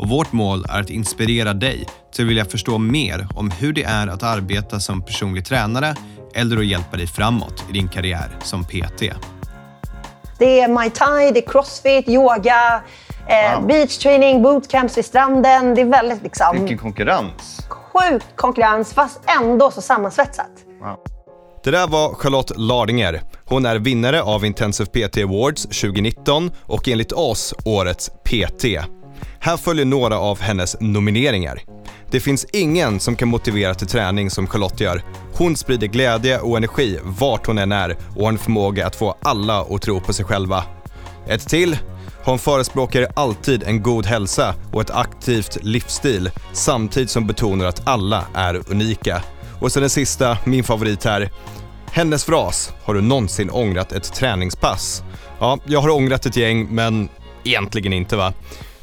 och vårt mål är att inspirera dig till att vilja förstå mer om hur det är att arbeta som personlig tränare eller att hjälpa dig framåt i din karriär som PT. Det är Muay Thai, det är Crossfit, yoga, eh, Wow. beachtraining, bootcamps vid stranden. Det är väldigt liksom, Vilken konkurrens. sjukt konkurrens fast ändå så sammansvetsat. Det där var Charlotte Lardinger. Hon är vinnare av Intensive PT Awards 2019 och enligt oss årets PT. Här följer några av hennes nomineringar. Det finns ingen som kan motivera till träning som Charlotte gör. Hon sprider glädje och energi vart hon än är och har en förmåga att få alla att tro på sig själva. Ett till. Hon förespråkar alltid en god hälsa och ett aktivt livsstil samtidigt som betonar att alla är unika. Och så den sista, min favorit här. Hennes fras, har du någonsin ångrat ett träningspass? Ja, jag har ångrat ett gäng, men egentligen inte va?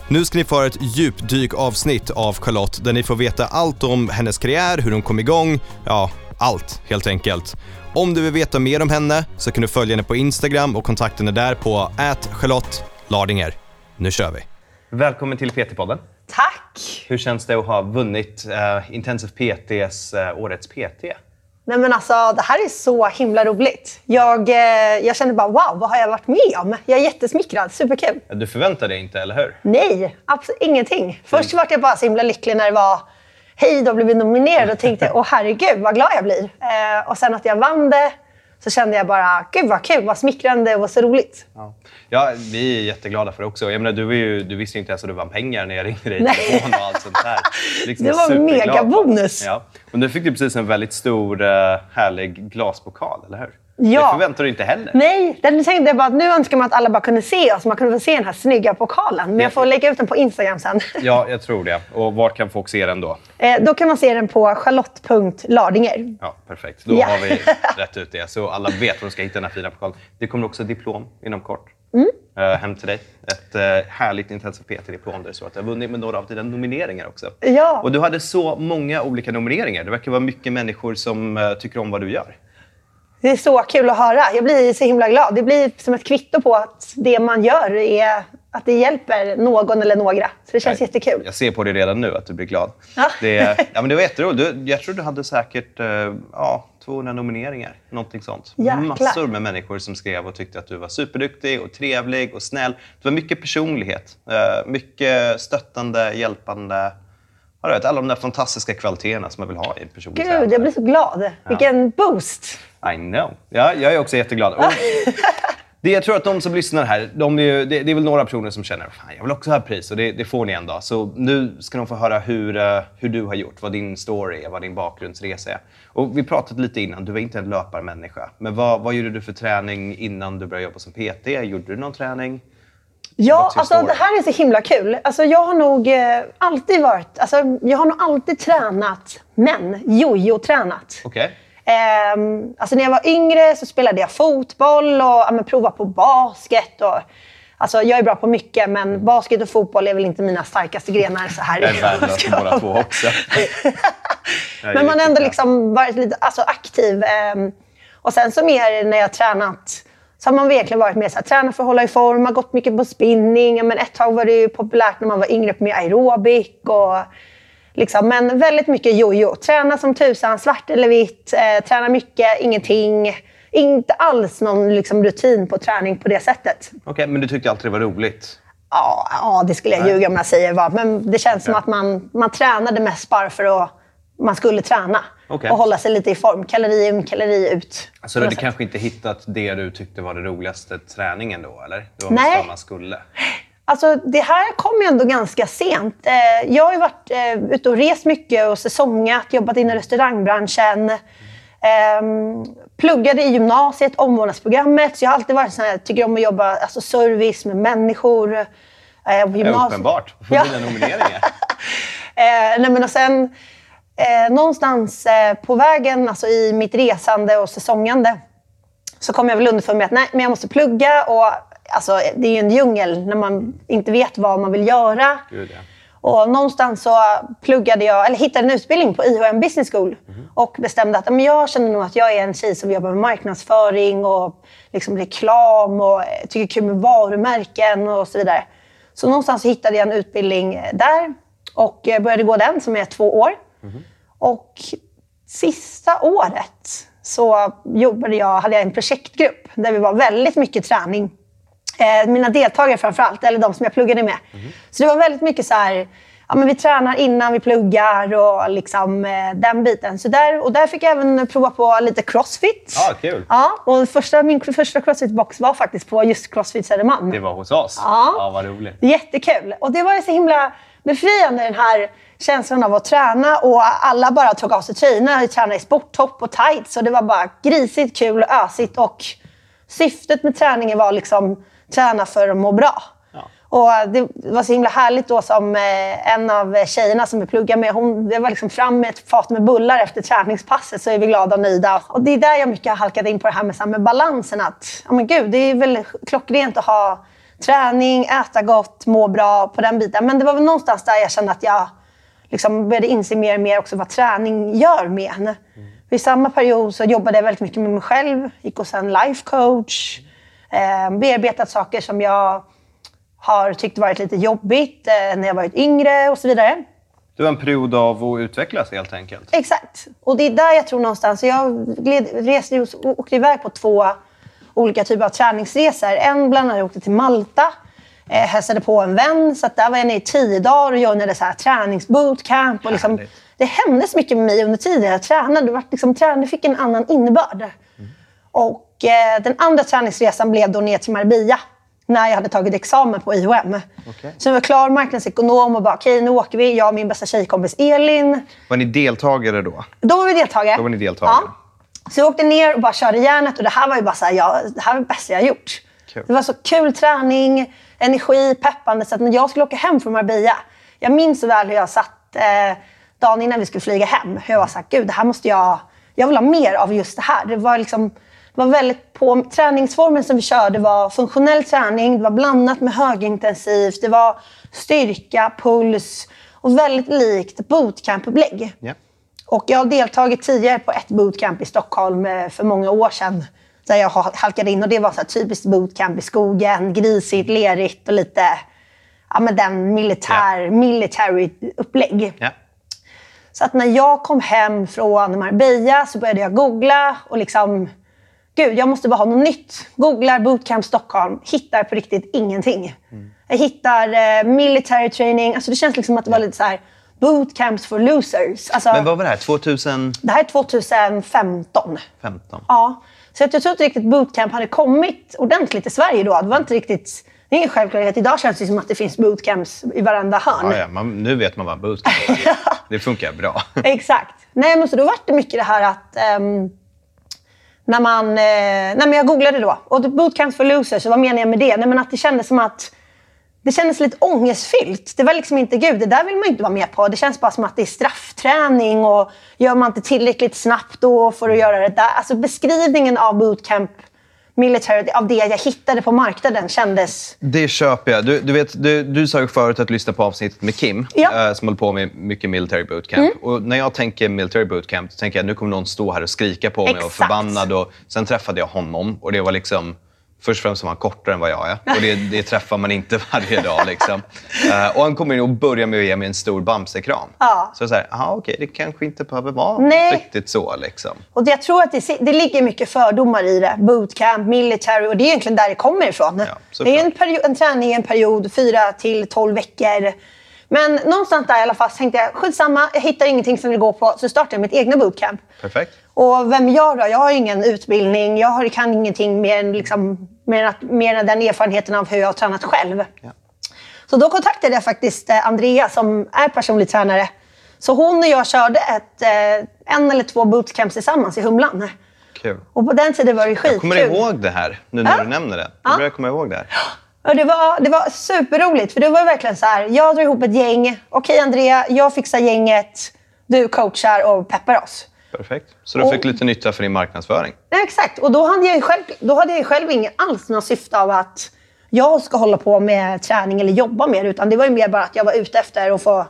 Nu ska ni få ett djupdyk avsnitt av Charlotte där ni får veta allt om hennes karriär, hur hon kom igång, ja, allt helt enkelt. Om du vill veta mer om henne så kan du följa henne på Instagram och kontakta henne där på Charlotte Lardinger. Nu kör vi! Välkommen till PT-podden. Tack! Hur känns det att ha vunnit uh, Intensive PTs uh, Årets PT? Nej men alltså, det här är så himla roligt. Jag, eh, jag känner bara wow, vad har jag varit med om? Jag är jättesmickrad, superkul. Du förväntade dig inte, eller hur? Nej, absolut ingenting. Först var jag bara så himla lycklig när det var hej, då blev vi nominerad och tänkte åh herregud vad glad jag blir. Eh, och sen att jag vann det så kände jag bara gud vad kul, vad smickrande och så roligt. Ja. ja, vi är jätteglada för det också. Jag menar, du, ju, du visste inte ens att du vann pengar när jag ringde dig i telefon och allt sånt där. Liksom Det var megabonus. Ja. Och nu fick du precis en väldigt stor, uh, härlig glaspokal, eller hur? Ja. Det förväntade du inte heller. Nej, den tänkte jag bara att nu önskar man att alla bara kunde se oss. Man kunde få se den här snygga pokalen. Men jag får lägga ut den på Instagram sen. Ja, jag tror det. Och var kan folk se den då? Eh, då kan man se den på charlotte.lardinger. Ja, perfekt. Då Ja. har vi rätt ut det. Så alla vet var de ska hitta den här fina pokalen. Det kommer också diplom inom kort. Mm. eh, hem till dig. Ett uh, härligt Intensive PT-diplom där det står att du har vunnit med några av dina nomineringar också. Ja. Och du hade så många olika nomineringar. Det verkar vara mycket människor som eh, tycker om vad du gör. Det är så kul att höra. Jag blir så himla glad. Det blir som ett kvitto på att det man gör är att det hjälper någon eller några. Så det känns Jag- jättekul. Jag ser på dig redan nu att du blir glad. Ja. Det, ja, men det var jätteroligt. Du, jag tror du hade säkert eh, ja, 200 nomineringar. Någonting sånt. Jäklar. Massor med människor som skrev och tyckte att du var superduktig och trevlig och snäll. Det var mycket personlighet. eh, mycket stöttande, hjälpande. Alla de där fantastiska kvaliteterna som man vill ha i en personlig Gud, tränare. jag blir så glad. Vilken boost! I know. Ja, jag är också jätteglad. Och det, jag tror att de som lyssnar här, de är det, det är väl några personer som känner Fan, jag vill också ha pris och det, det får ni en dag. Så nu ska de få höra hur, eh, hur du har gjort, vad din story är, vad din bakgrundsresa är. Och vi pratade lite innan, du var inte en löparmänniska. Men vad, vad gjorde du för träning innan du började jobba som PT? Gjorde du någon träning? Ja, alltså det här är så himla kul. Alltså, jag har nog eh, alltid varit... Alltså, jag har nog alltid tränat, men jojo-tränat. Okej. Ehm, alltså när jag var yngre så spelade jag fotboll och ja, provade på basket. Och, alltså jag är bra på mycket, men basket och fotboll är väl inte mina starkaste grenar. Så här Jag är värdelös på båda två också. Men man har ändå liksom varit lite alltså, aktiv. ehm, och sen så mer när jag har tränat så har man verkligen varit mer så här, träna för att hålla i form, har gått mycket på spinning. Men ett tag var det ju populärt när man var yngre med aerobic. Och, liksom, men väldigt mycket jojo. Träna som tusan, svart eller vitt. Eh, träna mycket, ingenting. Inte alls någon liksom, rutin på träning på det sättet. Okej, men du tyckte alltid det var roligt? Ja, ja det skulle jag ljuga om jag säger va. Men det känns som Okej. att man, man tränade mest bara för att man skulle träna. Okej. Och hålla sig lite i form. Kalori in, kalori ut. Så På du hade kanske inte hittat det du tyckte var det roligaste träningen då, eller? Det var Nej. vad man skulle? Alltså, det här kom ju ändå ganska sent. Eh, jag har ju varit eh, ute och rest mycket och säsongat, jobbat inom restaurangbranschen. Ehm, pluggade i gymnasiet, omvårdnadsprogrammet. Så jag har alltid varit sån här, tycker om att jobba alltså service med människor. Eh, gymnasiet. uppenbart. På Ja. dina nomineringar. Nej men och sen eh, någonstans eh, på vägen, alltså i mitt resande och säsongande, så kom jag väl underfund med att nej, men jag måste plugga. Och, alltså, det är ju en djungel när man inte vet vad man vill göra. Gud, ja. Och någonstans så pluggade jag, eller hittade en utbildning på IHM Business School och bestämde att men jag känner nog att jag är en tjej som jobbar med marknadsföring och liksom reklam och tycker kul med varumärken och så vidare. Så någonstans så hittade jag en utbildning där och började gå den som är två år. Och sista året så jobbade jag, hade jag en projektgrupp där vi var väldigt mycket träning. Eh, mina deltagare framför allt, eller de som jag pluggade med. Så det var väldigt mycket så här, ja, men vi tränar innan vi pluggar och liksom, eh, den biten. Så där, och där fick jag även prova på lite crossfit. Ja, kul. Ja, och första, min första crossfit-box var faktiskt på just Crossfit Södermalm. Det var hos oss. Ja. ja vad roligt. Jättekul. Och det var så himla befriande den här känslan av att träna och alla bara tog av sig tröjorna och tränade i sporttopp och tights. Och det var bara grisigt kul och ösigt. Och syftet med träningen var liksom träna för att må bra. Ja. Och det var så himla härligt då som eh, en av tjejerna som vi pluggar med, hon, det var liksom fram med ett fat med bullar efter träningspasset så är vi glada och nöjda. Och det är där jag mycket har halkat in på det här med, så här, med balansen. Att, ja men gud, det är väl klockrent att ha träning, äta gott, må bra på den biten. Men det var väl någonstans där jag kände att jag liksom började inse mer och mer också vad träning gör med en. Vid samma period så jobbade jag väldigt mycket med mig själv. Gick hos en life coach. Eh, bearbetat saker som jag har tyckt varit lite jobbigt eh, när jag varit yngre och så vidare. Det var en period av att utvecklas helt enkelt. Exakt. Och det är där jag tror någonstans... Jag gled, reste, och åkte iväg på två olika typer av träningsresor. En bland annat jag åkte till Malta. Eh, hälsade på en vän. Så där var jag nere i tio dagar och joinade så här träningsbootcamp. Och liksom, det hände så mycket med mig under tiden jag tränade. Det, var liksom, träning fick en annan innebörd. Och eh, den andra träningsresan blev då ner till Marbella. När jag hade tagit examen på IHM. Okej. Så jag var klar marknadsekonom och bara okej nu åker vi. Jag och min bästa tjejkompis Elin. Var ni deltagare då? Då var vi deltagare. Då var ni deltagare. Ja. Så jag åkte ner och bara körde järnet och det här var ju bara så här, ja, det här var det bästa jag gjort. Kul. Det var så kul träning, energi, peppande. Så att när jag skulle åka hem från Marbella, jag minns så väl hur jag satt eh, dagen innan vi skulle flyga hem. Hur jag var så här, gud det här måste jag, jag vill ha mer av just det här. Det var liksom, var väldigt på träningsformen som vi körde var funktionell träning, det var blandat med högintensivt, det var styrka, puls och väldigt likt bootcamp-upplägg. Ja. Och jag har deltagit tidigare på ett bootcamp i Stockholm eh, för många år sedan. Där jag ha- halkade in och det var så typiskt bootcamp i skogen. Grisigt, lerigt och lite ja, men den militär, military upplägg. Ja. Så att när jag kom hem från Marbella så började jag googla och liksom... Gud, jag måste bara ha något nytt. Googlar bootcamp Stockholm, hittar på riktigt ingenting. Jag hittar eh, military training. Alltså det känns liksom att det var lite så här bootcamps for losers. Alltså, Men vad var det här? 2015? det här är 2015. Ja. Så jag tror inte riktigt bootcamp hade kommit ordentligt i Sverige då. Det var inte riktigt... Det är ingen självklarhet. Idag känns det som att det finns bootcamps i varenda hörn. Ja, ja, man, nu vet man vad bootcamp är. Det funkar bra. Exakt. Nej, men så då var det mycket det här att... ehm, när man... Eh, nej, men jag googlade då. Och bootcamps for losers, vad menar jag med det? Nej, men att det kändes som att... Det kändes lite ångestfyllt. Det var liksom inte, gud, det där vill man ju inte vara med på. Det känns bara som att det är straffträning och gör man inte tillräckligt snabbt då får du göra det där. Alltså beskrivningen av bootcamp military, av det jag hittade på marknaden kändes... Det köper jag. Du, du, vet, du, du sa ju förut att du lyssnade på avsnittet med Kim, Ja. Mm. eh, som håller på med mycket military bootcamp. Och när jag tänker military bootcamp så tänker jag nu kommer någon stå här och skrika på mig och Exakt. förbannad. Och sen träffade jag honom och det var liksom... Först och främst var han kortare än vad jag är. Och det, det träffar man inte varje dag. Liksom. Eh, och han kommer in och börjar med att ge mig en stor bamsekram. Ja. Så jag säger, aha, okej, det kanske inte behöver vara Nej. riktigt så. Liksom. Och jag tror att det, det ligger mycket fördomar i det. Bootcamp, military och det är egentligen där det kommer ifrån. såklart. det är en, perio- en träning i en period, fyra till tolv veckor. Men någonstans där i alla fall tänkte jag, skitsamma, jag hittar ingenting som vill gå på, så startar jag mitt egna bootcamp. Perfekt. Och vem jag då? Jag har ingen utbildning, jag har, kan ingenting mer än, liksom, mer, än att, mer än den erfarenheten av hur jag har tränat själv. Ja. Så då kontaktade jag faktiskt eh, Andrea som är personlig tränare. Så hon och jag körde ett, eh, en eller två bootcamps tillsammans i Humlan. Kul. Och på den tiden var det skitkul. Jag kommer ihåg det här, nu när Ja. du nämner det. Ja. Jag börjar komma ihåg det här. Och det, var, det var superroligt, för det var verkligen så här. Jag drar ihop ett gäng. Okej Andrea, jag fixar gänget. du coachar och peppar oss. Perfekt. Så du fick lite nytta för din marknadsföring? Nej, exakt. Och då hade jag själv, då hade jag själv ingen alls något syfte av att jag ska hålla på med träning eller jobba det. Utan det var ju mer bara att jag var ute efter att få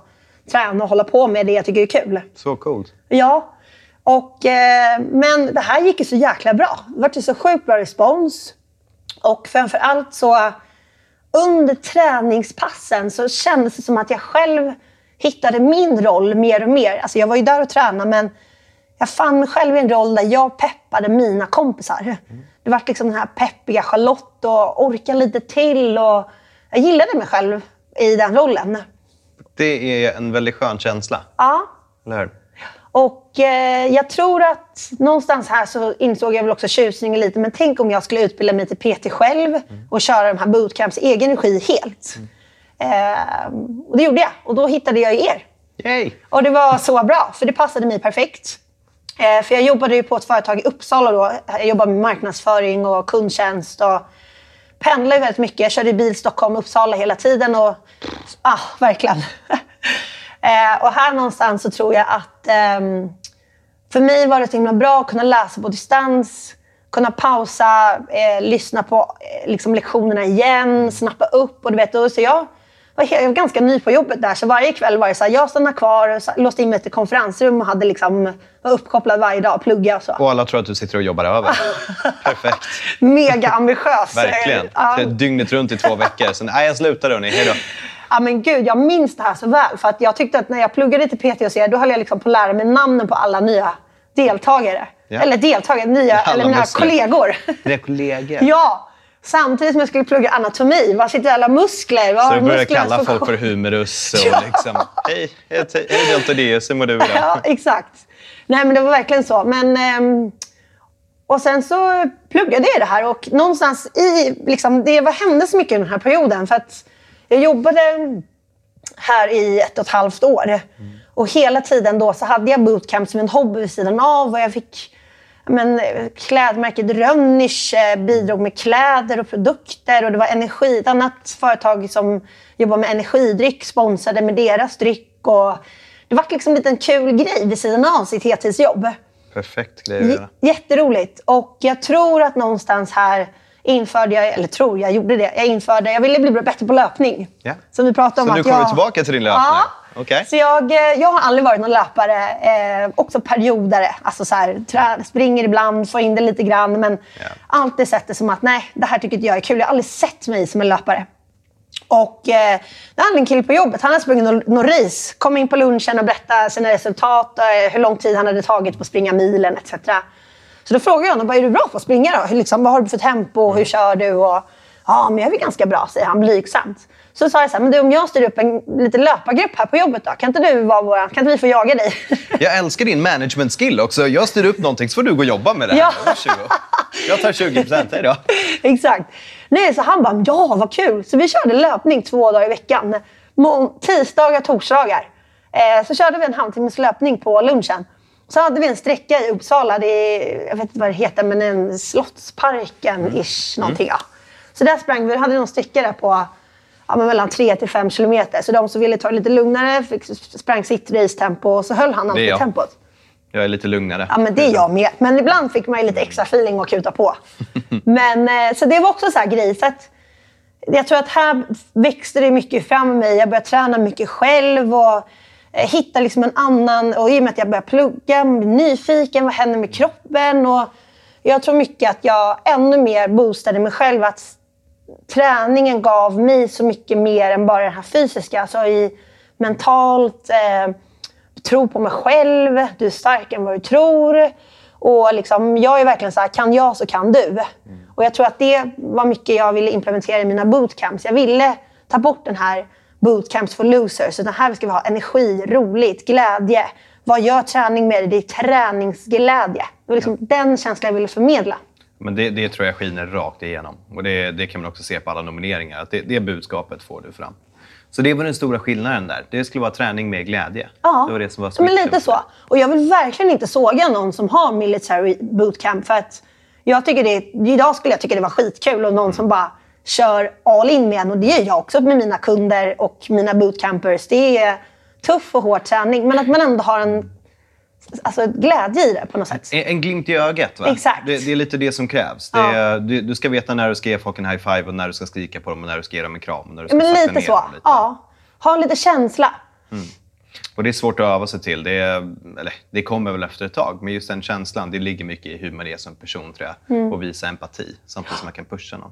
träna och hålla på med det jag tycker är kul. Så coolt. Ja. Och, eh, men det här gick ju så jäkla bra. Det var så sjukt bra respons. Och framför allt så under träningspassen så kändes det som att jag själv hittade min roll mer och mer. Alltså jag var ju där och tränade men jag fann mig själv i en roll där jag peppade mina kompisar. Mm. Det var liksom den här peppiga Charlotte och orka lite till. Och jag gillade mig själv i den rollen. Det är en väldigt skön känsla. Ja. Eller hur? Och eh, jag tror att någonstans här så insåg jag väl också tjusningen lite. Men tänk om jag skulle utbilda mig till PT själv mm. och köra de här bootcamps i egen regi helt. Mm. Eh, och det gjorde jag. Och då hittade jag er. Yay. Och det var så bra, för det passade mig perfekt. Eh, för jag jobbade ju på ett företag i Uppsala då. Jag jobbade med marknadsföring och kundtjänst. Och pendlade väldigt mycket. Jag körde bil Stockholm-Uppsala hela tiden. Och, ah, verkligen. eh, och här någonstans så tror jag att eh, för mig var det så himla bra att kunna läsa på distans. Kunna pausa, eh, lyssna på eh, liksom lektionerna igen, snappa upp. Och du vet, och så jag jag var ganska ny på jobbet där, så varje kväll var det så här, jag stannade kvar, och låste in mig till konferensrum och hade liksom, var uppkopplad varje dag, plugga och så. Och alla tror att du sitter och jobbar över. Perfekt. Mega ambitiös. Verkligen. Ja. Dygnet runt i två veckor. Sen, nej, jag slutar hörni. Hej då. Ja, men gud, jag minns det här så väl. För att jag tyckte att när jag pluggade till PT och C, då höll jag liksom på att lära mig namnen på alla nya deltagare. Ja. Eller deltagare, nya, eller mina muskler. kollegor. Dina kollegor? ja. Samtidigt som jag skulle plugga anatomi. Var sitter alla muskler? Var så du började kalla folk för humerus och ja. liksom... Hej, hej deltoideus, hur mår du idag? Ja, exakt. Nej, men det var verkligen så. Men, ehm, och sen så pluggade jag det här och någonstans i... Liksom, det var, hände så mycket under den här perioden. För att jag jobbade här i ett och ett halvt år. Mm. Och hela tiden då så hade jag bootcamp som en hobby vid sidan av. Och jag fick men, klädmärket Rönnisch eh, bidrog med kläder och produkter och det var energi. Ett annat företag som jobbar med energidryck sponsrade med deras dryck. Och det var liksom en liten kul grej vid sidan av sitt heltidsjobb. Perfekt grej att göra. Jätteroligt. Och jag tror att någonstans här införde jag, eller tror jag gjorde det, jag införde, jag ville bli bättre på löpning. Ja. Som vi pratade om. Så nu kommer jag... tillbaka till din löpning? Ja. Okay. Så jag, eh, jag har aldrig varit någon löpare, eh, också periodare. Alltså så här, trä, springer ibland, får in det lite grann. Men yeah. alltid sett det som att nej, det här tycker inte jag är kul. Jag har aldrig sett mig som en löpare. Och eh, det hade en kille på jobbet, han hade sprungit någon race. Kom in på lunchen och berättade sina resultat, eh, hur lång tid han hade tagit på att springa milen etc. Så då frågade jag honom, är du bra på att springa då? Hur, liksom, vad har du för tempo? Hur kör du? Och, ja, men jag är väl ganska bra, säger han blygsamt. Så sa jag så här, men du, om jag styr upp en liten löpargrupp här på jobbet då, kan inte du vara våra, kan inte vi få jaga dig? Jag älskar din management skill också. Jag styr upp någonting så får du gå och jobba med det här. Ja. Jag tar 20 procent, då. Exakt. Nej, så han bara, ja vad kul. Så vi körde löpning två dagar i veckan. Tisdagar, torsdagar. Eh, så körde vi en halvtimmes löpning på lunchen. Så hade vi en sträcka i Uppsala, det är, jag vet inte vad det heter, men en Slottsparken-ish. Mm. Någonting, ja. Så där sprang vi, hade någon sträcka där på ja, mellan 3 till 5 kilometer. Så de som ville ta det lite lugnare fick, sprang sitt racetempo och så höll han alltid tempot. Jag är lite lugnare. Ja, men det är jag med. Men ibland fick man ju lite extra feeling och kuta på. men, eh, så det var också så här grej. Så att, jag tror att här växte det mycket fram med mig. Jag började träna mycket själv och eh, hitta liksom en annan... Och I och med att jag började plugga, blev nyfiken. Vad händer med kroppen? Och jag tror mycket att jag ännu mer boostade mig själv. Att träningen gav mig så mycket mer än bara det här fysiska. Alltså i mentalt, eh, tro på mig själv, du är starkare än vad du tror. Och liksom, jag är verkligen så här, kan jag så kan du. Mm. Och jag tror att det var mycket jag ville implementera i mina bootcamps. Jag ville ta bort den här bootcamps for losers. Utan här ska vi ha energi, roligt, glädje. Vad gör träning med dig? Det är träningsglädje. Det var liksom ja. den känslan jag ville förmedla. Men det, det tror jag skiner rakt igenom. Och det, det kan man också se på alla nomineringar. Att det, det budskapet får du fram. Så det var den stora skillnaden där. Det skulle vara träning med glädje. Ja, det var det som var men lite så. Och jag vill verkligen inte såga någon som har military bootcamp. För att jag tycker det, idag skulle jag tycka det var skitkul och någon mm. som bara kör all in med en. Och det gör jag också med mina kunder och mina bootcampers. Det är tuff och hård träning. Men att man ändå har en alltså, glädje i det på något sätt. En, en glimt i ögat, va? Exakt. Det, det är lite det som krävs. Det Ja. du, du ska veta när du ska ge folk en high five och när du ska skrika på dem och när du ska ge dem en kram. Och när du ska Men lite så. lite. Ja. Ha lite känsla. Och det är svårt att öva sig till. Det, är, eller, det kommer väl efter ett tag. Men just den känslan, det ligger mycket i hur man är som person, tror jag. Mm. Och visa empati, samtidigt som man kan pusha någon.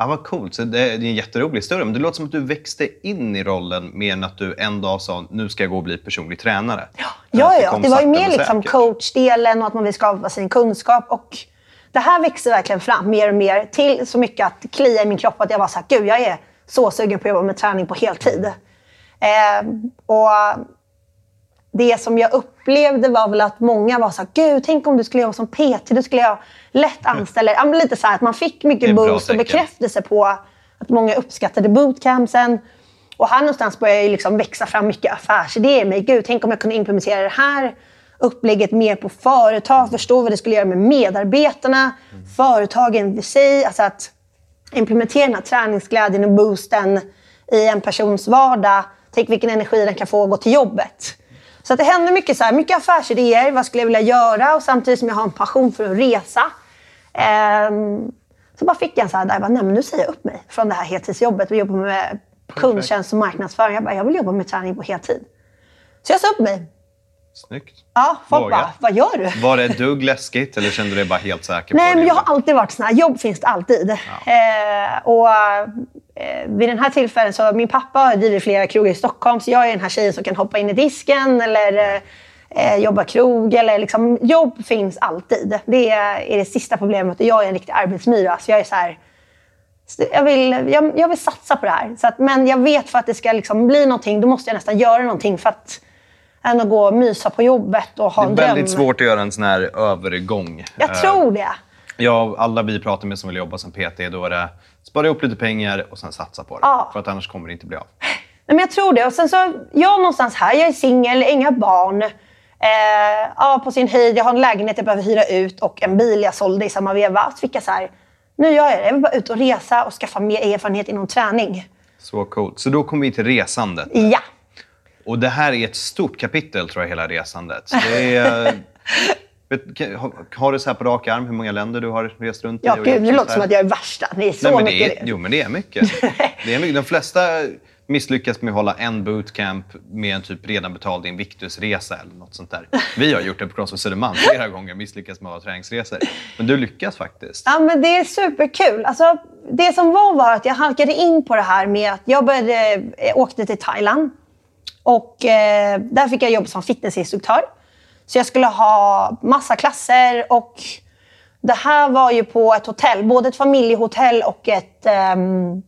Ja, vad coolt. Så det, det är en jätterolig historia. Men det låter som att du växte in i rollen mer än att du en dag sa nu ska jag gå och bli personlig tränare. Ja, att ja. kom Det var ju mer liksom coachdelen och att man vill skapa sin kunskap. Och det här växer verkligen fram mer och mer till så mycket att klia i min kropp att jag var så här, gud jag är så sugen på att jobba med träning på heltid. Eh, och det som jag upplevde var väl att många var så här, gud tänk om du skulle jobba som PT, då skulle jag lätt anställa ja, men Lite så här att man fick mycket boost och bekräftelse på att många uppskattade bootcampsen. Och här någonstans började ju liksom växa fram mycket affärsidéer. Men gud, tänk om jag kunde implementera det här upplägget mer på företag, förstå vad det skulle göra med medarbetarna, företagen i sig. Alltså att implementera den här träningsglädjen och boosten i en persons vardag. Tänk vilken energi den kan få att gå till jobbet. Så det händer mycket, så här, mycket affärsidéer. Vad skulle jag vilja göra? Och samtidigt som jag har en passion för att resa. Ehm, så bara fick jag en så här, där jag bara, nej men nu säger jag upp mig från det här heltidsjobbet och jobbar med kundtjänst och marknadsföring. Jag bara, jag vill jobba med träning på heltid. Så jag sa upp mig. Snyggt. Ja, folk Våga. bara, vad gör du? Var det ett dugg läskigt eller kände du dig bara helt säker Nej, men jag har alltid varit sån här. Jobb finns det alltid. Eh, och vid den här tillfällen så min pappa driver flera krogar i Stockholm så jag är den här tjejen som kan hoppa in i disken eller eh, eh, jobba krog. Eller liksom, jobb finns alltid. Det är, är det sista problemet jag är en riktig arbetsmyra. Så jag är så här, jag vill, jag, jag vill satsa på det här. Så att, men jag vet för att det ska liksom bli någonting, då måste jag nästan göra någonting för att än att gå och mysa på jobbet och ha Det en är dröm. väldigt svårt att göra en sån här övergång. Jag Eh, tror det. Ja, alla vi pratar med som vill jobba som PT, då är det spara ihop lite pengar och sen satsa på det. Ja. För att annars kommer det inte bli av. Nej, men jag tror det. Och sen så, jag någonstans här, jag är singel, inga barn. Eh, ja, på sin höjd, jag har en lägenhet jag behöver hyra ut och en bil jag sålde i samma veva. Så fick jag så här, nu gör jag det. Jag vill bara ut och resa och skaffa mer erfarenhet inom träning. Så coolt. Så då kommer vi till resandet. Ja. Och det här är ett stort kapitel, tror jag, hela resandet. Det är, har, du så här på rak arm hur många länder du har rest runt Ja, i? och gud, sånt låter som att jag är värsta. Det är så Nej, men mycket det är, Jo, men det är mycket. det är mycket. De flesta misslyckas med att hålla en bootcamp med en typ redan betald Invictusresa eller något sånt där. Vi har gjort det på Crossfit Södermalm flera gånger, misslyckats med att ha träningsresor. Men du lyckas faktiskt. Ja, men det är superkul. Alltså, det som var var att jag halkade in på det här med att jag började, eh, åkte till Thailand. Och eh, där fick jag jobb som fitnessinstruktör. Så jag skulle ha massa klasser och det här var ju på ett hotell. Både ett familjehotell och ett ehm,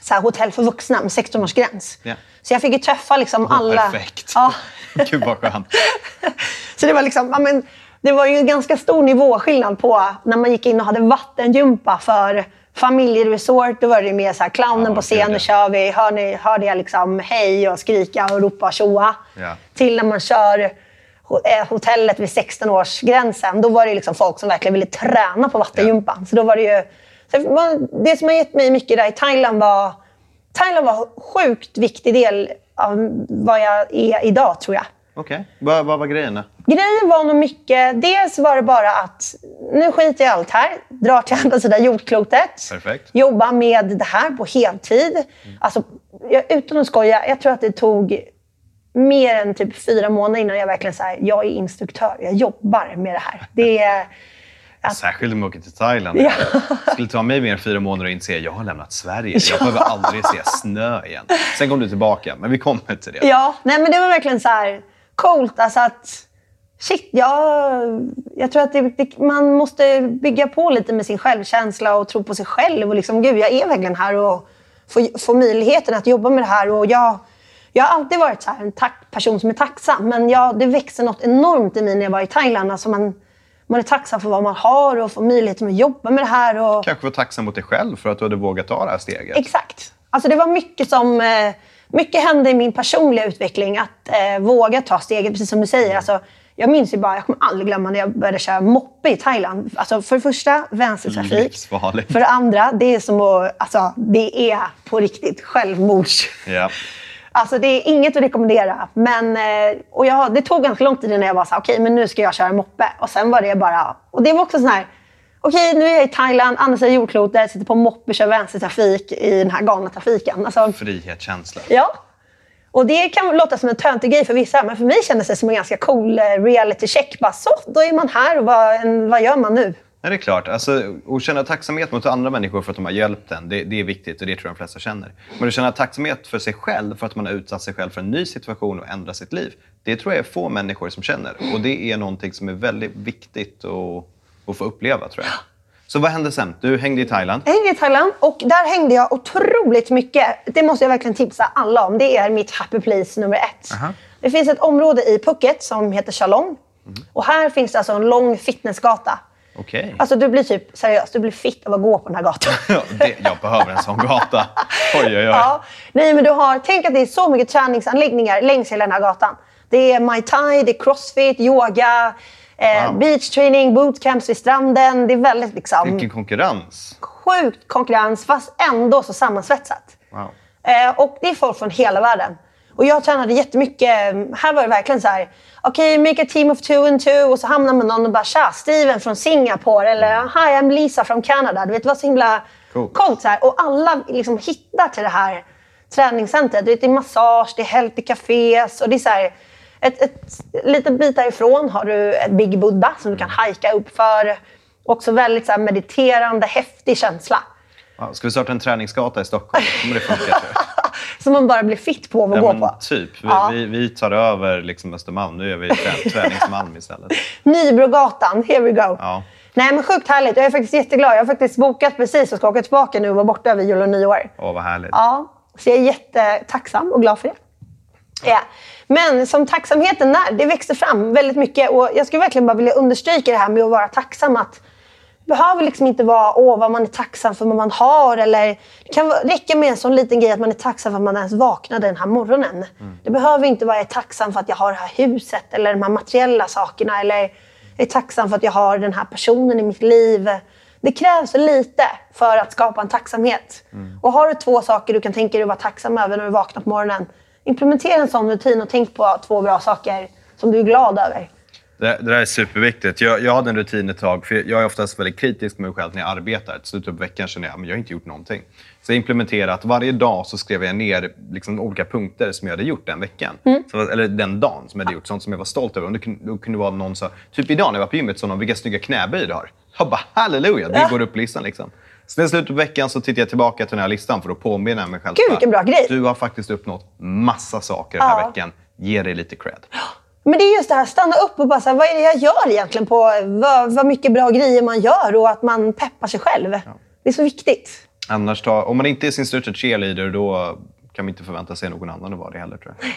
så här, hotell för vuxna med 16-årsgräns. Ja. Så jag fick ju träffa liksom alla... Perfekt. Ja. Gud vad skönt. Så det var liksom, men, det var ju ganska stor nivåskillnad på när man gick in och hade vattengympa för familjeresort. Då var det ju mer så här, clownen Ja, på scen, nu ja. kör vi. Hör ni, hörde jag liksom hej och skrika och ropa tjoa. Ja. Till när man kör hotellet vid 16-årsgränsen. Då var det liksom folk som verkligen ville träna på vattengympan. Så då var det ju... Det som har gett mig mycket där i Thailand var... Thailand var en sjukt viktig del av vad jag är idag, tror jag. Okej, vad, vad var grejerna? Grejen var nog mycket, dels var det bara att nu skiter jag i allt här, drar till andra sidan jordklotet. Perfekt. Jobbar med det här på heltid. Alltså, jag, utan att skoja, jag tror att det tog mer än typ fyra månader innan jag verkligen sa jag är instruktör, jag jobbar med det här. Det är, Särskilt om jag åker till Thailand. Ja. Det skulle ta mig mer än fyra månader att inse att jag har lämnat Sverige. Jag behöver aldrig se snö igen. Sen kom du tillbaka, men vi kommer till det. Ja, nej men det var verkligen så här coolt. Alltså att, shit, jag, jag tror att det, det, man måste bygga på lite med sin självkänsla och tro på sig själv. Och liksom, gud, jag är verkligen här och får, får möjligheten att jobba med det här. Och jag, jag har alltid varit så en person som är tacksam. Men jag, det växte något enormt i mig när jag var i Thailand. Alltså man, man är tacksam för vad man har och får möjligheten att jobba med det här. Och, Kanske var tacksam mot dig själv för att du hade vågat ta det här steget. Exakt. Alltså det var mycket som... Eh, mycket hände i min personliga utveckling. Att eh, våga ta steget, precis som du säger. Alltså, jag minns ju bara, jag kommer aldrig glömma när jag började köra moppe i Thailand. Alltså för det första, vänstertrafik. Livsfarligt. För det andra, det är som att... Alltså, det är på riktigt självmords... Ja. Alltså det är inget att rekommendera. Men, eh, och jag, det tog ganska lång tid innan jag var så okej okay, men nu ska jag köra moppe. Och sen var det bara, och det var också sån här, okej okay, nu är jag i Thailand, andra sidan jordklotet, sitter på moppe, kör vänstertrafik i den här galna trafiken. Alltså, Frihetskänsla. Ja. Och det kan låta som en töntig grej för vissa, men för mig kändes det som en ganska cool eh, reality check. Bara så, då är man här och vad, vad gör man nu? Ja, det är klart. Alltså, att känna tacksamhet mot andra människor för att de har hjälpt en, det, det, är viktigt och det tror jag de flesta känner. Men att känna tacksamhet för sig själv för att man har utsatt sig själv för en ny situation och ändrat sitt liv, det tror jag är få människor som känner. Och det är någonting som är väldigt viktigt att, att få uppleva, tror jag. Så vad hände sen? Du hängde i Thailand? Jag hängde i Thailand och där hängde jag otroligt mycket. Det måste jag verkligen tipsa alla om. Det är mitt happy place nummer ett. Aha. Det finns ett område i Phuket som heter Chalong. Mm. Och här finns det alltså en lång fitnessgata. Okay. Alltså du blir typ, seriöst, du blir fitt av att gå på den här gatan. jag behöver en sån gata. Oj, oj, oj. Ja. Nej, men du har, tänk att det är så mycket träningsanläggningar längs hela den här gatan. Det är Muay Thai, det är Crossfit, yoga, eh, wow. beachtraining, bootcamps vid stranden. Det är väldigt liksom... Vilken konkurrens! Sjukt konkurrens, fast ändå så sammansvetsat. Wow. Eh, och det är folk från hela världen. Och jag tränade jättemycket. Här var det verkligen så här. Okej, okay, make a team of two and two. Och så hamnar man någon och bara tja, Steven från Singapore. Eller mm. hi, I'm Lisa från Canada. Du vet, det var så himla cool. coolt. Så här. Och alla liksom hittar till det här träningscentret. Du vet, det är massage, det är healthy cafés. Och det är så här, ett, ett, liten bit därifrån har du ett Big Buddha som du kan hajka upp för. Också väldigt så mediterande, häftig känsla. Ska vi starta en träningsgata i Stockholm? kommer det funka, Som man bara blir fit på att ja, gå på. Typ. Vi, ja. vi, vi, tar över liksom Östermalm. Nu är vi träningsmalm istället. Nybrogatan, here we go. Ja. Nej, men sjukt härligt. Jag är faktiskt jätteglad. Jag har faktiskt bokat precis och ska åka tillbaka nu och vara borta över jul och nyår. Åh, vad härligt. Ja, så jag är jättetacksam och glad för det. Ja. Men som tacksamheten där, det växte fram väldigt mycket. Och jag skulle verkligen bara vilja understryka det här med att vara tacksam. Att behöver liksom inte vara åh, vad man är tacksam för vad man har. Eller, det kan räcka med en sån liten grej att man är tacksam för att man ens vaknade den här morgonen. Mm. Det behöver inte vara jag är tacksam för att jag har det här huset eller de här materiella sakerna. Eller jag är tacksam för att jag har den här personen i mitt liv. Det krävs lite för att skapa en tacksamhet. Mm. Och har du två saker du kan tänka dig att vara tacksam över när du vaknar på morgonen. Implementera en sån rutin och tänk på två bra saker som du är glad över. Det, det där är superviktigt. Jag, jag hade en rutin ett tag, för jag är oftast väldigt kritisk med mig själv när jag arbetar. Till slutet på veckan känner jag att jag har inte gjort någonting. Så jag implementerade att varje dag så skrev jag ner liksom olika punkter som jag hade gjort den veckan. Mm. Så, eller den dagen som jag hade gjort. Sånt som jag var stolt över. Och det kunde, det kunde vara någon så, typ idag när jag var på gymmet, sa någon vilka snygga knäböj du har. Jag bara halleluja, det går upp listan liksom. Sen i slutet på veckan så tittar jag tillbaka till den här listan för att påminna mig själv. Gud, vilken bra grej! Du har faktiskt uppnått massa saker den här ja. veckan. Ge dig lite cred. Men det är just det här, stanna upp och bara så här, vad är det jag gör egentligen? på vad, vad mycket bra grejer man gör och att man peppar sig själv. Ja. Det är så viktigt. Annars, ta, om man inte är sin största cheerleader, då kan man inte förvänta sig någon annan att vara det heller. Tror jag.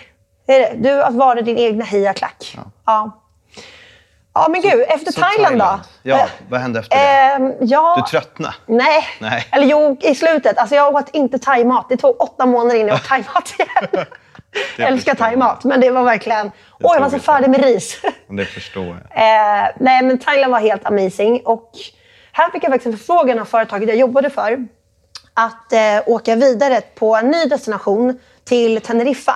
Det är det. Du, att vara din egna hejaklack. Ja. ja. Ja, men gud. Efter Thailand, Thailand, då? Ja, vad hände efter det? Eh, ja, du tröttnade? Nej. nej. Eller jo, i slutet. Alltså, jag åt inte thaimat. Det tog åtta månader innan jag åt thaimat igen. jag älskar thaimat, men det var verkligen... Åh, jag var så färdig med ris. det förstår jag. Eh, nej, men Thailand var helt amazing. Och här fick jag faktiskt en förfrågan av företaget jag jobbade för att eh, åka vidare på en ny destination till Teneriffa.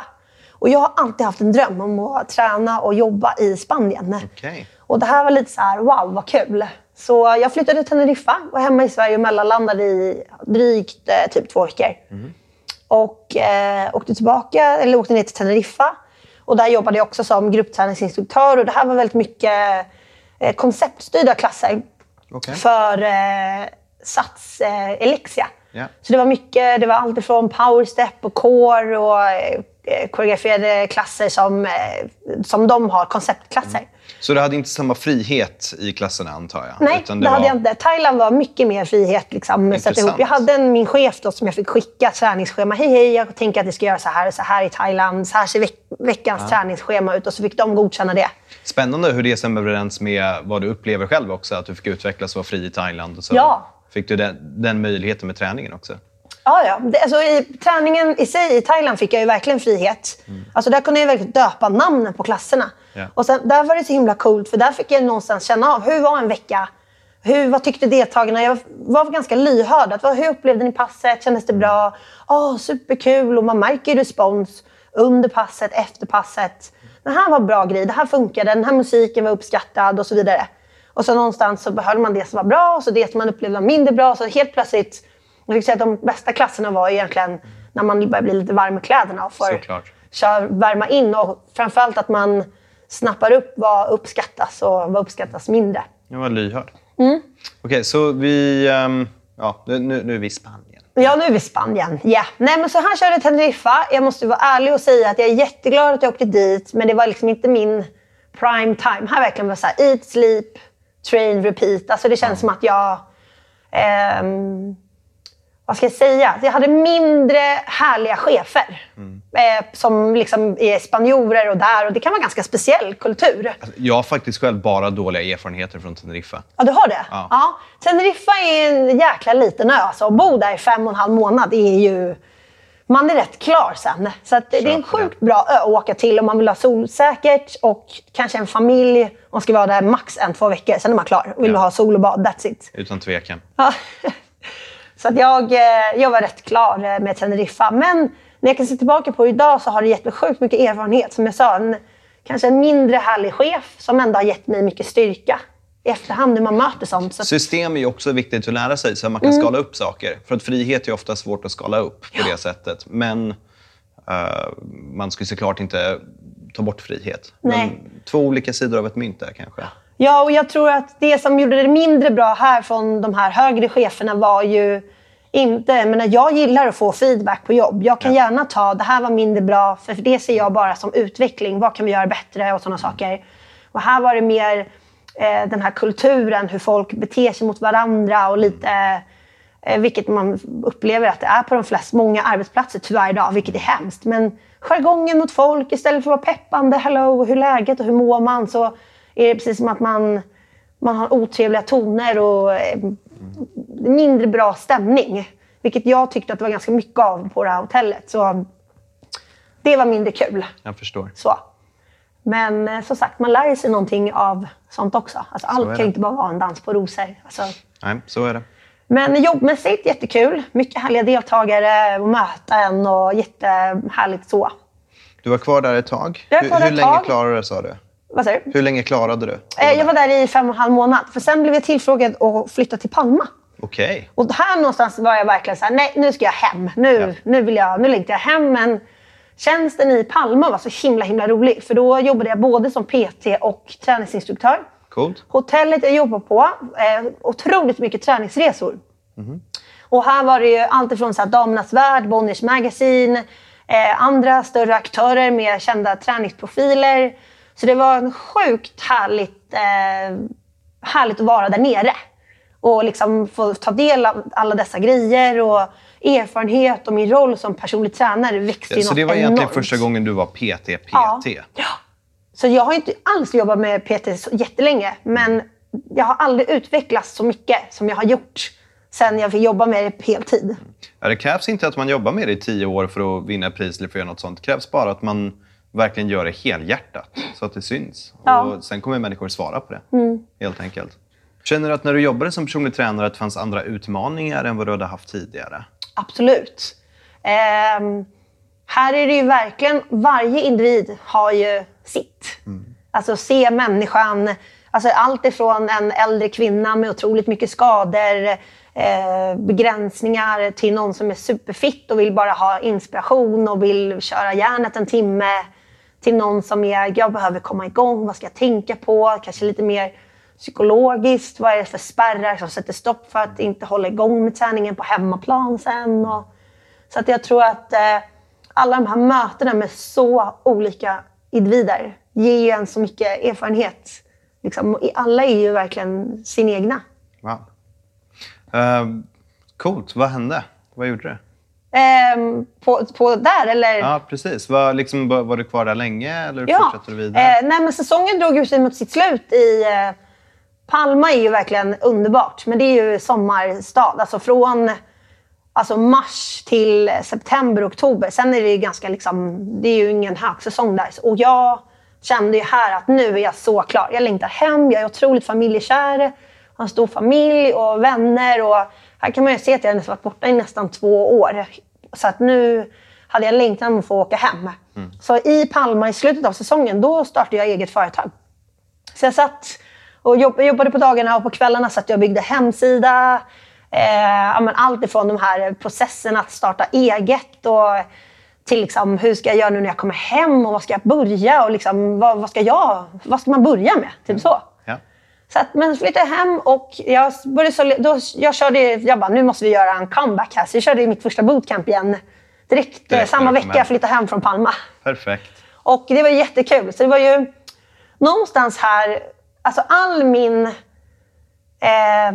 Och jag har alltid haft en dröm om att träna och jobba i Spanien. Okay. Och det här var lite så här, wow vad kul. Så jag flyttade till Teneriffa, var hemma i Sverige och mellanlandade i drygt eh, typ två veckor. Mm. Och eh, åkte tillbaka, eller åkte ner till Teneriffa. Och där jobbade jag också som gruppträningsinstruktör. Och det här var väldigt mycket eh, konceptstyrda klasser okay. för eh, Sats eh, Elixia. Yeah. Så det var mycket, det var allt från powerstep och core och eh, koreograferade klasser som, eh, som de har, konceptklasser. Mm. Så du hade inte samma frihet i klasserna antar jag? Nej, det, det hade var... jag inte. Thailand var mycket mer frihet. Liksom, ihop. Jag hade en, min chef då, som jag fick skicka träningsschema. Hej, hej, jag tänker att vi ska göra så här och så här i Thailand. Så här ser veck veckans ja. träningsschema ut. Och så fick de godkänna det. Spännande hur det stämmer överens med vad du upplever själv också. Att du fick utvecklas och vara fri i Thailand. Och så ja. Fick du den, den möjligheten med träningen också? Ja, ja. Det, alltså, i, träningen i sig i Thailand fick jag ju verkligen frihet. Mm. Alltså, där kunde jag verkligen döpa namnen på klasserna. Och sen, där var det så himla coolt, för där fick jag någonstans känna av hur var en vecka? Hur, vad tyckte deltagarna? Jag var, ganska lyhörd. Att, hur upplevde ni passet? Kändes det bra? Oh, superkul! Och man märker respons under passet, efter passet. Det här var bra grej, det här funkade, den här musiken var uppskattad och så vidare. Och så någonstans så behöll man det som var bra och så det som man upplevde var mindre bra. Så helt plötsligt, jag säga att de bästa klasserna var egentligen när man börjar bli lite varm i kläderna och får värma in. Och framförallt att man snappar upp vad uppskattas och vad uppskattas mindre. Jag var lyhörd. Mm. Okej, så vi... ehm, ja, nu, nu är vi i Spanien. Ja, nu är vi i Spanien. Ja. Nej, men så han körde Teneriffa. Jag måste vara ärlig och säga att jag är jätteglad att jag åkte dit, men det var liksom inte min prime time. Här verkligen var så här, eat, sleep, train, repeat. Alltså det känns som att jag... ehm, vad ska jag säga? Jag hade mindre härliga chefer. Eh, som liksom är spanjorer och där. Och det kan vara ganska speciell kultur. Jag har faktiskt själv bara dåliga erfarenheter från Teneriffa. Ja, du har det? Ja. Teneriffa är en jäkla liten ö. Alltså, att bo där i fem och en halv månad är ju... Man är rätt klar sen. Så att det är en sjukt bra ö att åka till om man vill ha solsäkert och kanske en familj. Man ska vara där max en, två veckor. Sen är man klar. Vill du Ja. ha sol och bad, that's it. Utan tvekan. Ja. Så att jag, eh, jag var rätt klar med Teneriffa. Men när jag kan se tillbaka på idag så har det gett mig sjukt mycket erfarenhet. Som jag sa, en, kanske en mindre härlig chef som ändå har gett mig mycket styrka i efterhand när man möter sånt. Så System är ju också viktigt att lära sig så att man kan skala upp saker. För att frihet är ofta svårt att skala upp på det sättet. Men eh, man ska såklart inte ta bort frihet. Nej. Men två olika sidor av ett mynt där kanske. ja, och jag tror att det som gjorde det mindre bra här från de här högre cheferna var ju inte... Jag, menar, jag gillar att få feedback på jobb. Jag kan gärna ta det här var mindre bra, för det ser jag bara som utveckling. Vad kan vi göra bättre och sådana saker. Och här var det mer eh, den här kulturen, hur folk beter sig mot varandra och lite... Eh, vilket man upplever att det är på de flesta, många arbetsplatser tyvärr idag, vilket är hemskt. Men jargongen mot folk, istället för att vara peppande, hello, hur är läget och hur mår man? Så är det precis som att man, man har otrevliga toner och eh, mindre bra stämning. Vilket jag tyckte att det var ganska mycket av på det här hotellet. Så det var mindre kul. Jag förstår. Så. Men eh, som sagt, man lär sig någonting av sånt också. Alltså, är allt kan det. inte bara vara en dans på rosor. Alltså, Nej, så är det. men jobbmässigt jättekul. Mycket härliga deltagare och möten och jättehärligt så. Du var kvar där ett tag. Jag var kvar hur hur länge klarade du, sa du? Vad säger du? Hur länge klarade du? Eh, Jag var där i fem och en halv månad. För sen blev jag tillfrågad att flytta till Palma. Okej. Och här någonstans var jag verkligen så här, nej nu ska jag hem. Nu, Ja. nu, vill jag, nu längtar jag hem. Men tjänsten i Palma var så himla himla rolig. För då jobbade jag både som PT och träningsinstruktör. Coolt. Hotellet jag jobbar på, eh, otroligt mycket träningsresor. Och här var det ju allt ifrån så här Damernas Värld, Bonniers Magazine, eh, andra större aktörer med kända träningsprofiler. Så det var sjukt härligt, eh, härligt att vara där nere. Och liksom få ta del av alla dessa grejer och erfarenhet och min roll som personlig tränare växte ju Så det var egentligen enormt. första gången du var PT, PT? Ja. Så jag har inte alls jobbat med PT så jättelänge, men jag har aldrig utvecklats så mycket som jag har gjort sen jag fick jobba med det på heltid. Ja, det krävs inte att man jobbar med det i tio år för att vinna pris eller för att göra något sånt. Det krävs bara att man verkligen gör det helhjärtat så att det syns. Ja. Mm. Och sen kommer människor svara på det, helt enkelt. Känner du att när du jobbade som personlig tränare att det fanns andra utmaningar än vad du hade haft tidigare? Absolut. Ehm, här är det ju verkligen, varje individ har ju sitt. Alltså se människan, alltså allt ifrån en äldre kvinna med otroligt mycket skador, eh, begränsningar till någon som är superfit och vill bara ha inspiration och vill köra järnet en timme. Till någon som är, jag behöver komma igång, vad ska jag tänka på? Kanske lite mer psykologiskt, vad är det för spärrar som sätter stopp för att inte hålla igång med träningen på hemmaplan sen? Och, så att jag tror att eh, alla de här mötena med så olika individer ger ju en så mycket erfarenhet. Liksom, alla är ju verkligen sin egna. Wow. Uh, coolt. Vad hände? Vad gjorde du? Ehm, på, på där eller? Ja, precis. Var, liksom, var du kvar där länge eller Ja. fortsatte du vidare? Eh, nej, men säsongen drog ju sig mot sitt slut i... Eh, Palma är ju verkligen underbart, men det är ju sommarstad. Alltså från alltså mars till september, oktober. Sen är det ju ganska liksom, det är ju ingen högsäsong där. Och jag kände ju här att nu är jag så klar. Jag längtar hem, jag är otroligt familjekär. Har en stor familj och vänner. Och här kan man ju se att jag har varit borta i nästan två år. Så att nu hade jag längtan att få åka hem. Så i Palma i slutet av säsongen, då startade jag eget företag. Så jag satt och jobb, jobbade på dagarna och på kvällarna satt jag och byggde hemsida. Eh, allt ifrån de här processerna att starta eget och till liksom, hur ska jag göra nu när jag kommer hem och vad ska jag börja och liksom, vad, vad, ska jag, vad ska man börja med? Typ så. Så att, men flyttade hem och jag, började så, då, jag körde, jag bara, nu måste vi göra en comeback här. Så jag körde mitt första bootcamp igen direkt, Direkt samma när du vecka jag flyttade hem från Palma. Perfekt. Och det var jättekul. Så det var ju någonstans här, alltså all min eh,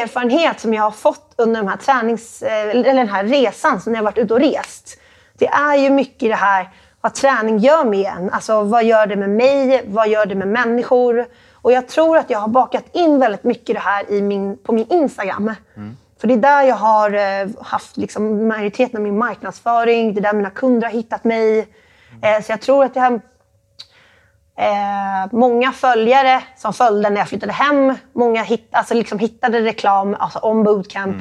erfarenhet som jag har fått under de här tränings, eh, eller den här resan som jag har varit ute och rest. Det är ju mycket det här vad träning gör med en. Alltså vad gör det med mig? Vad gör det med människor? Och jag tror att jag har bakat in väldigt mycket det här i min, på min Instagram. För det är där jag har eh, haft liksom, majoriteten av min marknadsföring. Det är där mina kunder har hittat mig. Eh, så jag tror att jag har eh, många följare som följde när jag flyttade hem. Många hit, alltså liksom hittade reklam alltså om bootcamp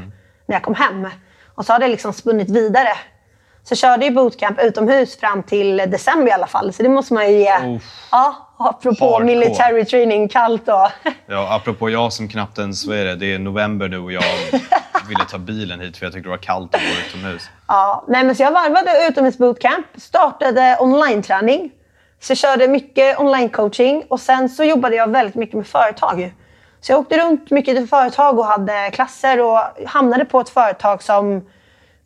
när jag kom hem. Och så har det liksom spunnit vidare. Så körde ju bootcamp utomhus fram till december i alla fall. Så det måste man ju ge. Uff. Ja, apropå Hardcore. military training, kallt och... Ja, apropå jag som knappt ens, vad är det, det är november nu och jag ville ta bilen hit för jag tyckte det var kallt att gå utomhus. Ja, nej, men så jag varvade utomhus bootcamp, startade online-träning. Så jag körde mycket online-coaching och sen så jobbade jag väldigt mycket med företag. Så jag åkte runt mycket till företag och hade klasser och hamnade på ett företag som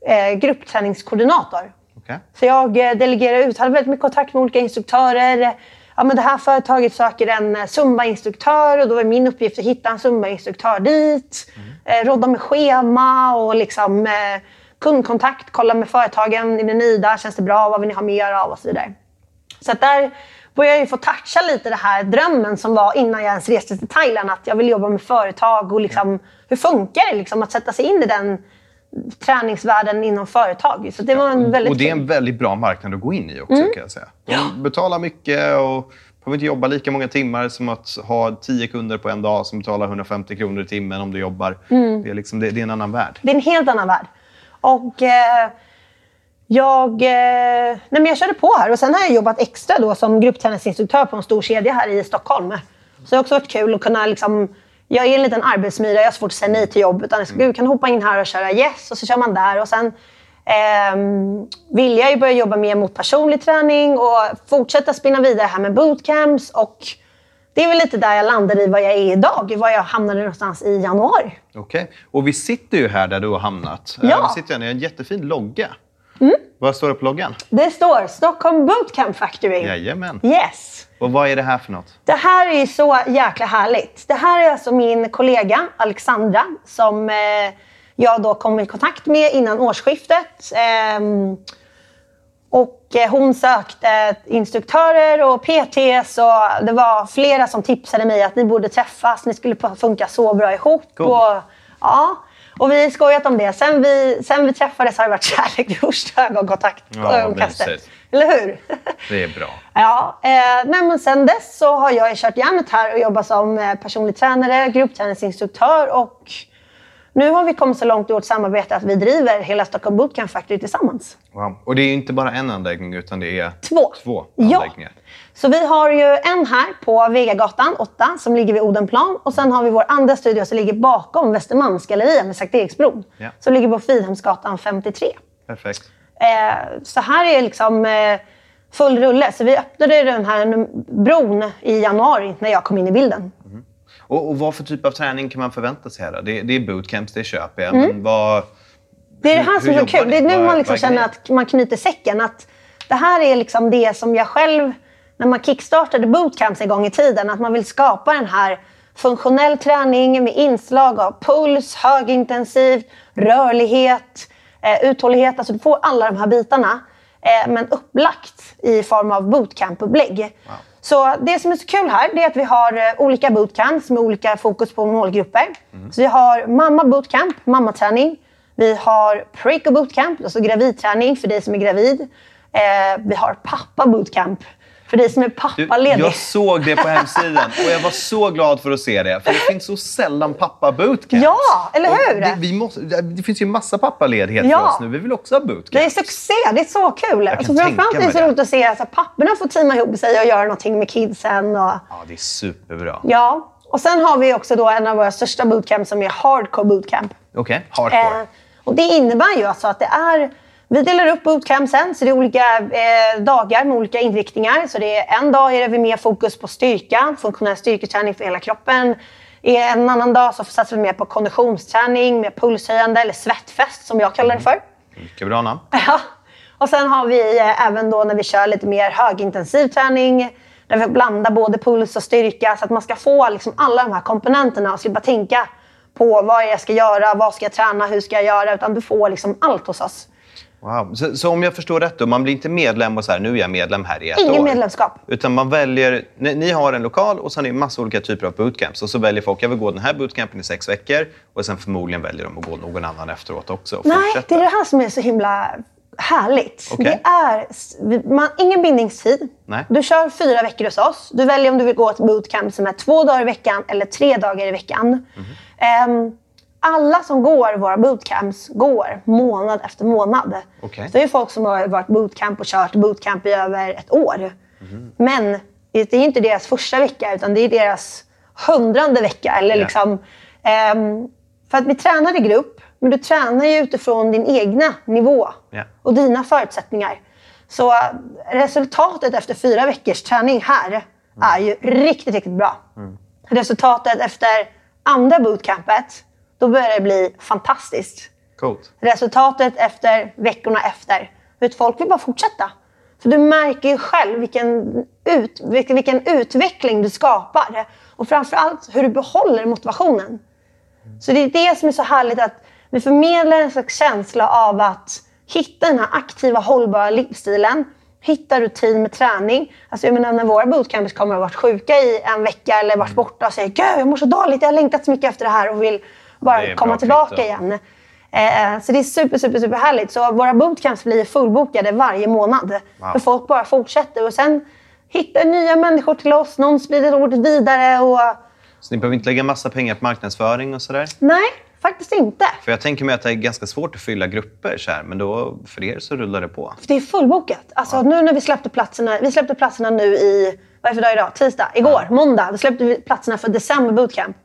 eh, gruppträningskoordinator. Okej? Så jag eh, delegerade ut, hade väldigt mycket kontakt med olika instruktörer. Ja, men det här företaget söker en eh, Zumba-instruktör och då var min uppgift att hitta en Zumba-instruktör dit. Eh, rodda med schema och liksom, eh, kundkontakt, kolla med företagen. Är ni nöjda? Känns det bra? Vad vill ni ha mer av? Och så vidare. Så att där började jag få toucha lite det här drömmen som var innan jag ens reste till Thailand. Att jag vill jobba med företag och liksom, hur funkar det liksom, att sätta sig in i den träningsvärlden inom företag. Så det var en väldigt Och det är en väldigt bra marknad att gå in i också kan jag säga. De betalar mycket och behöver inte jobba lika många timmar som att ha 10 kunder på en dag som betalar 150 kronor i timmen om du jobbar. Det, är liksom, det, det är en annan värld. Det är en helt annan värld. Och eh, jag, eh, nej men jag körde på här och sen har jag jobbat extra då som grupptennisinstruktör på en stor kedja här i Stockholm. Så det har också varit kul att kunna liksom, jag är en liten arbetsmyra, jag har svårt att säga nej till jobb. Utan jag gud, kan hoppa in här och köra yes och så kör man där. Och sen ehm, vill jag ju börja jobba mer mot personlig träning och fortsätta spinna vidare här med bootcamps. Och det är väl lite där jag landar i vad jag är idag, var jag hamnade någonstans i januari. Okej. Och vi sitter ju här där du har hamnat. Ja. Eh, Vi sitter här, har en jättefin logga. Vad står det på loggan? Det står Stockholm Bootcamp Factory. Jajamän. Yes. Och vad är det här för något? Det här är så jäkla härligt. Det här är alltså min kollega Alexandra som eh, jag då kom i kontakt med innan årsskiftet. Ehm, och eh, hon sökte instruktörer och PTs och det var flera som tipsade mig att ni borde träffas. Ni skulle funka så bra ihop. Cool. Och, ja, och vi har skojat om det. Sen vi, sen vi träffades har det varit kärlek vid första. Ja, ögonkastet. mysigt. Eller hur? Det är bra. Ja, eh, nej, men sen dess så har jag kört järnet här och jobbat som eh, personlig tränare, gruppträningsinstruktör och nu har vi kommit så långt i vårt samarbete att vi driver hela Stockholm Bootcamp Factory tillsammans. Wow. Och det är inte bara en anläggning utan det är Två. två Ja. anläggningar. Så vi har ju en här på Vegagatan 8 som ligger vid Odenplan och sen har vi vår andra studio som ligger bakom Västermalmsgallerian vid Sankt Eriksbron. Ja. Som ligger på Fridhemsgatan 53. Perfekt. Eh, så här är liksom eh, full rulle. Så vi öppnade den här bron i januari när jag kom in i bilden. Och, och vad för typ av träning kan man förvänta sig här? Det, det är bootcamps, det köper jag. Mm. Vad... Det är det Hur- här som hur är så kul. Det är nu Vad- man liksom är känner att man knyter säcken. Att det här är liksom det som jag själv, när man kickstartade bootcamps en gång i tiden, att man vill skapa den här funktionell träning med inslag av puls, högintensivt, rörlighet, eh, uthållighet. Alltså du får alla de här bitarna, eh, men upplagt i form av bootcamp-upplägg. Så det som är så kul här det är att vi har eh, olika bootcamps med olika fokus på målgrupper. Så vi har mamma bootcamp, mammaträning. Vi har Preco bootcamp, alltså gravidträning för dig som är gravid. Eh, vi har pappa bootcamp För dig som är Du, pappaledig. jag såg det på hemsidan och jag var så glad för att se det. För det finns så sällan pappa-bootcamps. Ja, eller hur? Det, vi måste, det finns ju massa pappaledighet Ja. för oss nu. Vi vill också ha bootcamps. Det är succé, det är så kul. Alltså, tänka framförallt är det så roligt att se att alltså, papporna får teama ihop sig och göra någonting med kidsen. Och, Ja, det är superbra. ja. och sen har vi också då en av våra största bootcamps som är Hardcore Bootcamp. Okej, hardcore. Eh, och det innebär ju alltså att det är... Vi delar upp bootcampsen, så det är olika eh, dagar med olika inriktningar. Så det är en dag är det vi mer fokus på styrka, funktionell styrketräning för hela kroppen. En annan dag så satsar vi mer på konditionsträning, med pulshöjande eller svettfest som jag kallar det för. Mycket bra namn. Ja. Och sen har vi eh, även då när vi kör lite mer högintensiv träning, där vi blandar både puls och styrka så att man ska få liksom alla de här komponenterna och slippa tänka på vad jag ska göra, vad ska jag träna, hur ska jag göra, utan du får liksom allt hos oss. Wow. Så, så om jag förstår rätt då, man blir inte medlem och så här, nu är jag medlem här i ett Ingen år. medlemskap. Utan man väljer, ni, ni har en lokal och sen är det massa olika typer av bootcamps. Och så väljer folk, jag vill gå den här bootcampen i sex veckor. Och sen förmodligen väljer de att gå någon annan efteråt också. Nej, fortsätta. det är det här som är så himla härligt. Okej. Det är man, ingen bindningstid. Nej. Du kör fyra veckor hos oss. Du väljer om du vill gå ett bootcamp som är två dagar i veckan eller tre dagar i veckan. Mhm. Ehm, alla som går våra bootcamps går månad efter månad. Okej. Så det är folk som har varit bootcamp och kört bootcamp i över ett år. Mhm. Men det är inte deras första vecka, utan det är deras hundrade vecka. Eller Ja. liksom, ehm, för att vi tränar i grupp, men du tränar ju utifrån din egna nivå Ja. och dina förutsättningar. Så resultatet efter fyra veckors träning här är ju riktigt, riktigt bra. Resultatet efter andra bootcampet, då börjar det bli fantastiskt. Coolt. Resultatet efter veckorna efter. Vet, folk vill bara fortsätta. För du märker ju själv vilken, ut, vilken, vilken utveckling du skapar. Och framförallt hur du behåller motivationen. Så det är det som är så härligt att vi förmedlar en slags känsla av att hitta den här aktiva, hållbara livsstilen. Hitta rutin med träning. Alltså jag menar när våra bootcampers kommer och varit sjuka i en vecka eller varit borta och säger Gud, jag mår så dåligt, jag har längtat så mycket efter det här och vill bara komma tillbaka kvitto. igen. Eh, så det är super, super, super härligt. Så våra bootcamps blir fullbokade varje månad. Wow. För folk bara fortsätter och sen hittar nya människor till oss. Någon sprider ordet vidare och Så ni behöver inte lägga massa pengar på marknadsföring och sådär? nej, faktiskt inte. För jag tänker mig att det är ganska svårt att fylla grupper så här, men då för er så rullar det på. För det är fullbokat. Alltså nu när vi släppte platserna, vi släppte platserna nu i, vad är för dag idag? Tisdag? Igår, måndag. Då släppte vi platserna för december bootcamp.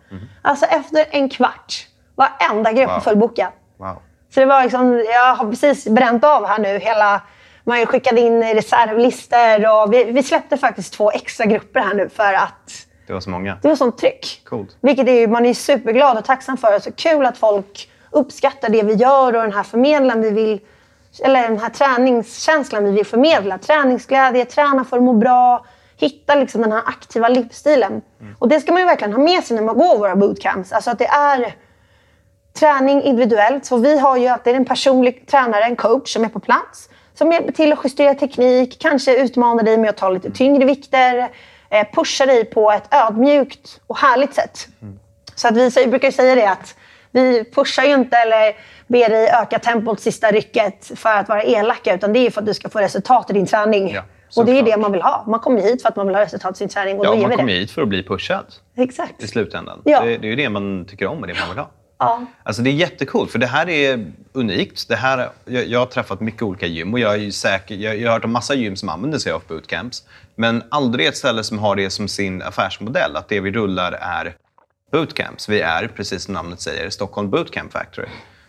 Alltså efter en kvart, varenda grupp Wow. fullbokad. Wow. Så det var liksom, jag har precis bränt av här nu hela, man skickade in reservlistor och vi, vi släppte faktiskt två extra grupper här nu för att Det var så många. det var sånt tryck. Coolt. Vilket är, man är superglad och tacksam för. Så kul att folk uppskattar det vi gör och den här förmedlan vi vill eller den här träningskänslan vi vill förmedla. Träningsglädje, träna för att må bra, hitta liksom den här aktiva livsstilen. Och det ska man ju verkligen ha med sig när man går våra bootcamps. Alltså att det är träning individuellt. Så vi har ju att det är en personlig tränare, en coach som är på plats. Som hjälper till att justera teknik, kanske utmanar dig med att ta lite tyngre vikter. Eh, pushar dig på ett ödmjukt och härligt sätt. Så att vi brukar säga det att vi pushar ju inte eller ber dig öka tempot sista rycket för att vara elaka. Utan det är för att du ska få resultat i din träning. Ja, och det är det man vill ha. Man kommer hit för att man vill ha resultat i sin träning och Ja, då ger man vi kommer det. hit för att bli pushad Exakt. i slutändan. Ja. Det, det är ju det man tycker om och det man vill ha. Ja. Alltså det är jättekul, för det här är unikt. Det här, jag, jag har träffat mycket olika gym och jag, är säker, jag, jag har hört om massa gym som använder sig av bootcamps. Men aldrig ett ställe som har det som sin affärsmodell, att det vi rullar är bootcamps. Vi är, precis som namnet säger, Stockholm Bootcamp Factory.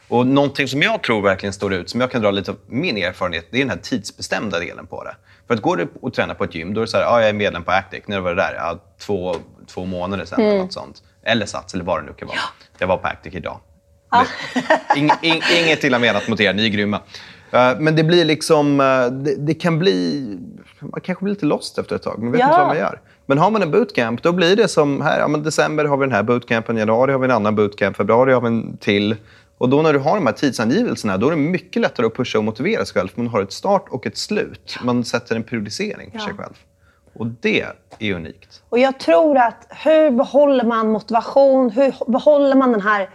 Och någonting som jag tror verkligen står ut, som jag kan dra lite av min erfarenhet, det är den här tidsbestämda delen på det. För att går du och tränar på ett gym, då är det så här, ja, jag är medlem på Actic. När var det där? Ja, två, två månader sedan eller något sånt. Eller Sats, eller vad det nu kan vara. Jag var på Actic idag. Det, ing, ing, inget illa menat mot er, ni är grymma. Eh, men det blir liksom, eh, det, det kan bli, man kanske blir lite lost efter ett tag, man vet Ja. inte vad man gör. Men har man en bootcamp, då blir det som här, ja, men december har vi den här bootcampen, januari har vi en annan bootcamp, februari har vi en till. Och då när du har de här tidsangivelserna, då är det mycket lättare att pusha och motivera sig själv, för man har ett start och ett slut. Man sätter en periodisering för sig själv. Och det är unikt. Och jag tror att hur behåller man motivation? Hur behåller man den här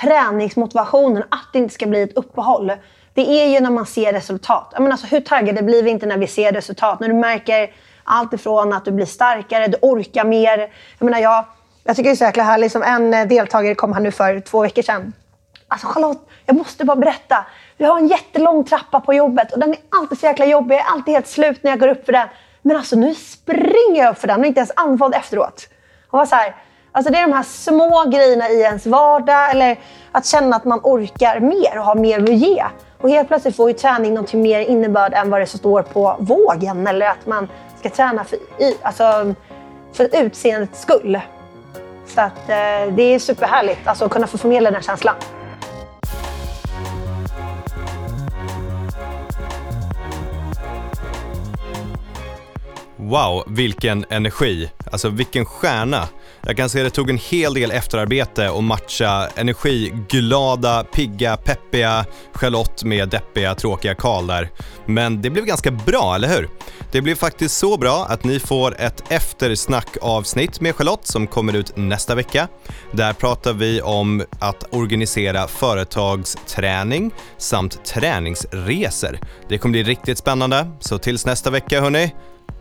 träningsmotivationen? Att det inte ska bli ett uppehåll. Det är ju när man ser resultat. Jag menar, alltså, hur taggade blir vi inte när vi ser resultat? När du märker Allt ifrån att du blir starkare, du orkar mer. Jag menar, jag, jag tycker det är så jäkla härligt. Som en eh, deltagare kom här nu för två veckor sedan. Alltså Charlotte, jag måste bara berätta. Vi har en jättelång trappa på jobbet och den är alltid så jäkla jobbig. Jag är alltid helt slut när jag går upp för den. Men alltså nu springer jag upp för den och inte ens andfådd efteråt. Hon var så här, alltså det är de här små grejerna i ens vardag eller att känna att man orkar mer och har mer att ge. Och helt plötsligt får ju träning någonting mer innebörd än vad det står på vågen eller att man ska träna för, i, alltså, för utseendets skull. Så att, eh, det är superhärligt alltså, att kunna få förmedla den känslan. Wow, vilken energi. Alltså vilken stjärna. Jag kan se det tog en hel del efterarbete att matcha energiglada, pigga, peppiga Charlotte med deppiga, tråkiga Karl där. Men det blev ganska bra, eller hur? Det blev faktiskt så bra att ni får ett eftersnackavsnitt med Charlotte som kommer ut nästa vecka. Där pratar vi om att organisera företagsträning samt träningsresor. Det kommer bli riktigt spännande, så tills nästa vecka hörni,